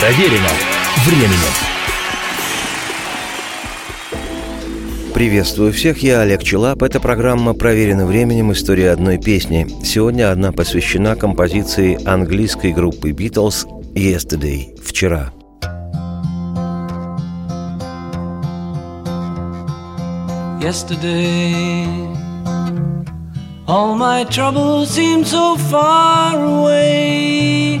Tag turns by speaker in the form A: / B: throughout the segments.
A: Проверено временем.
B: Приветствую всех, я Олег Челап. Это программа «Проверено временем. История одной песни». Сегодня одна посвящена композиции английской группы «Битлз» «Yesterday» – «Вчера».
C: Yesterday All my troubles seem so far away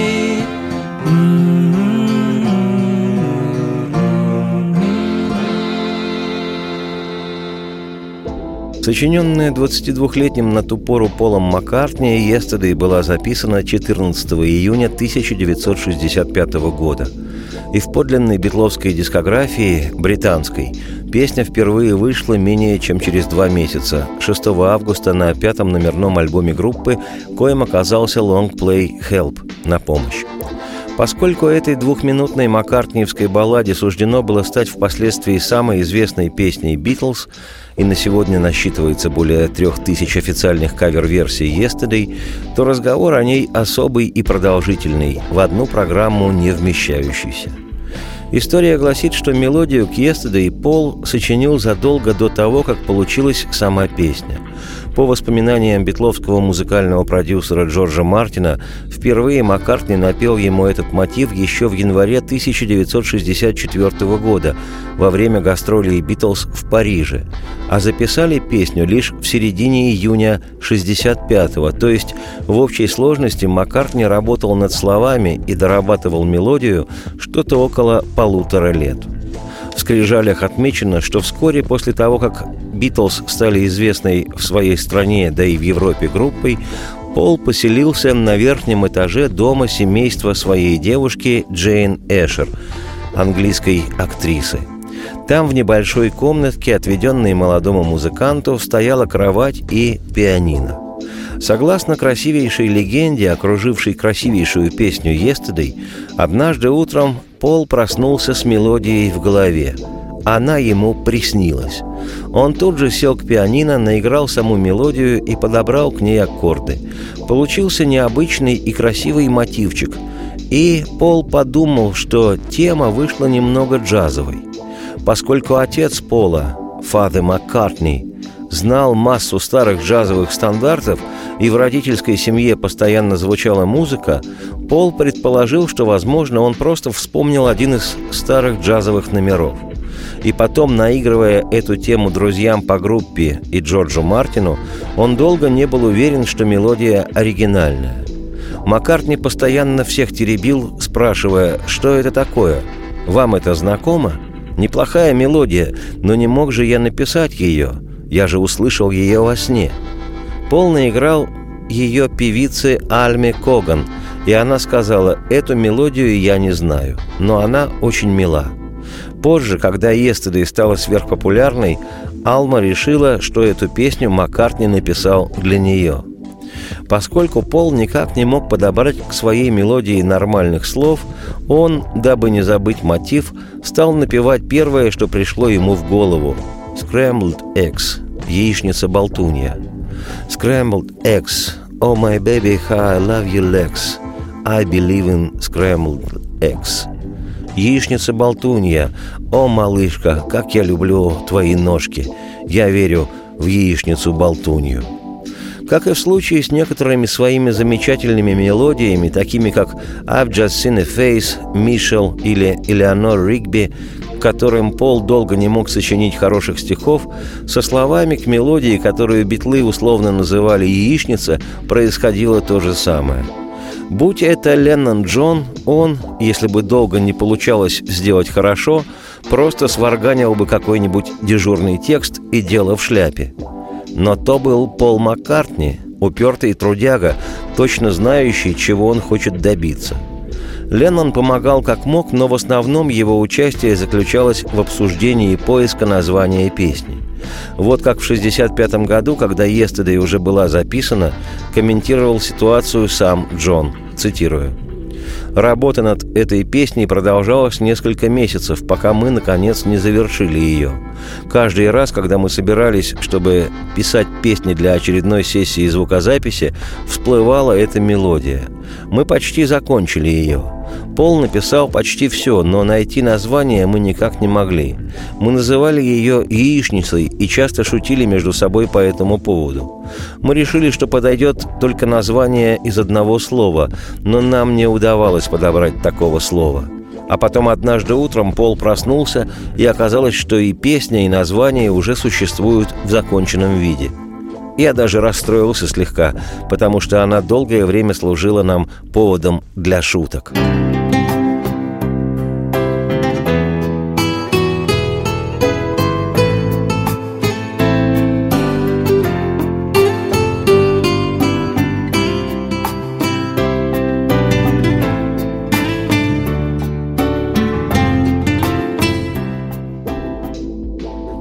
B: Сочиненная 22-летним на ту пору Полом Маккартни, «Yesterday» была записана 14 июня 1965 года. И в подлинной битловской дискографии, британской, песня впервые вышла менее чем через два месяца, 6 августа на пятом номерном альбоме группы, коим оказался лонгплей «Help» на помощь. Поскольку этой двухминутной маккартниевской балладе суждено было стать впоследствии самой известной песней «Битлз», и на сегодня насчитывается более трех тысяч официальных кавер-версий «Yesterday», то разговор о ней особый и продолжительный, в одну программу не вмещающийся. История гласит, что мелодию к «Yesterday» Пол сочинил задолго до того, как получилась сама песня – по воспоминаниям битловского музыкального продюсера Джорджа Мартина, впервые Маккартни напел ему этот мотив еще в январе 1964 года во время гастролей «Битлз» в Париже, а записали песню лишь в середине июня 65-го, то есть в общей сложности Маккартни работал над словами и дорабатывал мелодию что-то около полутора лет. В скрижалях отмечено, что вскоре после того, как Битлз стали известной в своей стране, да и в Европе группой, Пол поселился на верхнем этаже дома семейства своей девушки Джейн Эшер, английской актрисы. Там в небольшой комнатке, отведенной молодому музыканту, стояла кровать и пианино. Согласно красивейшей легенде, окружившей красивейшую песню «Yesterday», однажды утром Пол проснулся с мелодией в голове – она ему приснилась. Он тут же сел к пианино, наиграл саму мелодию и подобрал к ней аккорды. Получился необычный и красивый мотивчик. И Пол подумал, что тема вышла немного джазовой. Поскольку отец Пола, Фаде Маккартни, знал массу старых джазовых стандартов, и в родительской семье постоянно звучала музыка, Пол предположил, что, возможно, он просто вспомнил один из старых джазовых номеров – и потом, наигрывая эту тему друзьям по группе и Джорджу Мартину, он долго не был уверен, что мелодия оригинальная. Маккартни постоянно всех теребил, спрашивая, что это такое? Вам это знакомо? Неплохая мелодия, но не мог же я написать ее. Я же услышал ее во сне. Пол наиграл ее певице Альме Коган, и она сказала, эту мелодию я не знаю, но она очень мила. Позже, когда «Yesterday» стала сверхпопулярной, Алма решила, что эту песню Маккартни написал для нее. Поскольку Пол никак не мог подобрать к своей мелодии нормальных слов, он, дабы не забыть мотив, стал напевать первое, что пришло ему в голову – «Scrambled Eggs» – «Яичница-болтунья». «Scrambled Eggs» – «Oh my baby, how I love your legs» – «I believe in scrambled eggs» Яичница-болтунья. О, малышка, как я люблю твои ножки. Я верю в яичницу-болтунью. Как и в случае с некоторыми своими замечательными мелодиями, такими как «I've just seen a face», «Мишел» или «Элеонор Ригби», которым Пол долго не мог сочинить хороших стихов, со словами к мелодии, которую битлы условно называли «яичница», происходило то же самое – Будь это Леннон Джон, он, если бы долго не получалось сделать хорошо, просто сварганил бы какой-нибудь дежурный текст и дело в шляпе. Но то был Пол Маккартни, упертый трудяга, точно знающий, чего он хочет добиться. Леннон помогал как мог, но в основном его участие заключалось в обсуждении поиска названия песни – вот как в 1965 году, когда «Естедей» уже была записана, комментировал ситуацию сам Джон, цитирую. Работа над этой песней продолжалась несколько месяцев, пока мы, наконец, не завершили ее. Каждый раз, когда мы собирались, чтобы писать песни для очередной сессии звукозаписи, всплывала эта мелодия. Мы почти закончили ее. Пол написал почти все, но найти название мы никак не могли. Мы называли ее «яичницей» и часто шутили между собой по этому поводу. Мы решили, что подойдет только название из одного слова, но нам не удавалось подобрать такого слова. А потом однажды утром Пол проснулся, и оказалось, что и песня, и название уже существуют в законченном виде – я даже расстроился слегка, потому что она долгое время служила нам поводом для шуток.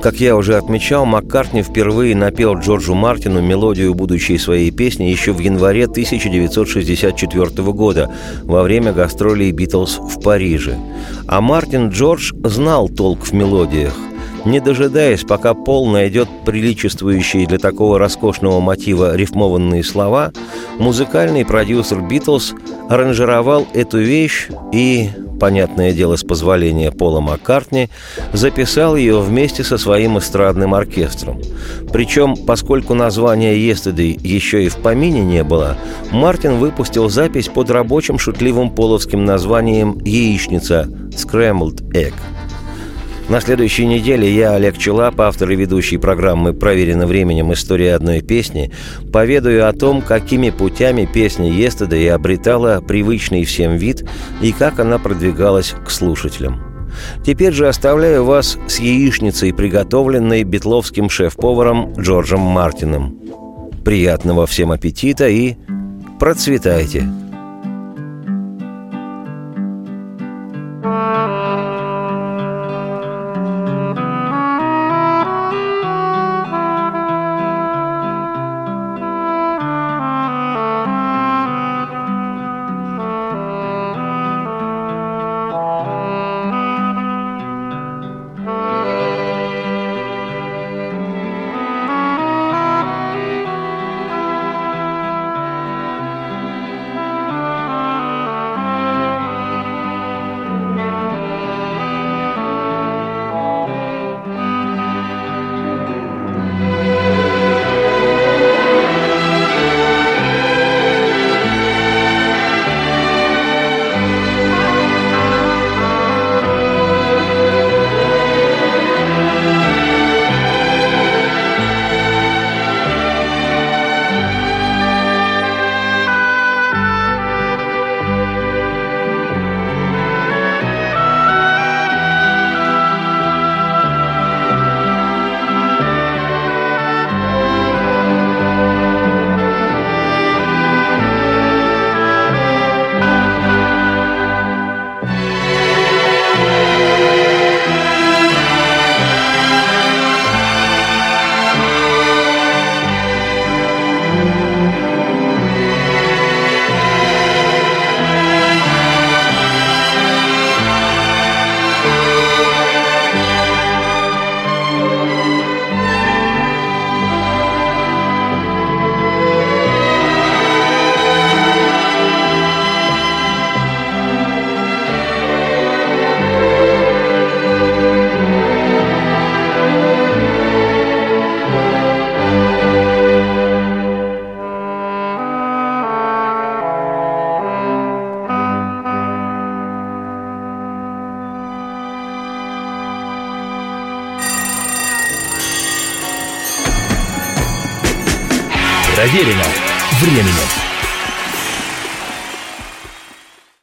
B: Как я уже отмечал, Маккартни впервые напел Джорджу Мартину мелодию будущей своей песни еще в январе 1964 года во время гастролей «Битлз» в Париже. А Мартин Джордж знал толк в мелодиях. Не дожидаясь, пока Пол найдет приличествующие для такого роскошного мотива рифмованные слова, музыкальный продюсер «Битлз» аранжировал эту вещь и понятное дело, с позволения Пола Маккартни, записал ее вместе со своим эстрадным оркестром. Причем, поскольку названия «Yesterday» еще и в помине не было, Мартин выпустил запись под рабочим шутливым половским названием «Яичница» «Scrambled Egg». На следующей неделе я, Олег Челап, автор и ведущий программы «Проверено временем. История одной песни», поведаю о том, какими путями песня и обретала привычный всем вид и как она продвигалась к слушателям. Теперь же оставляю вас с яичницей, приготовленной битловским шеф-поваром Джорджем Мартином. Приятного всем аппетита и процветайте!
A: Проверено временем.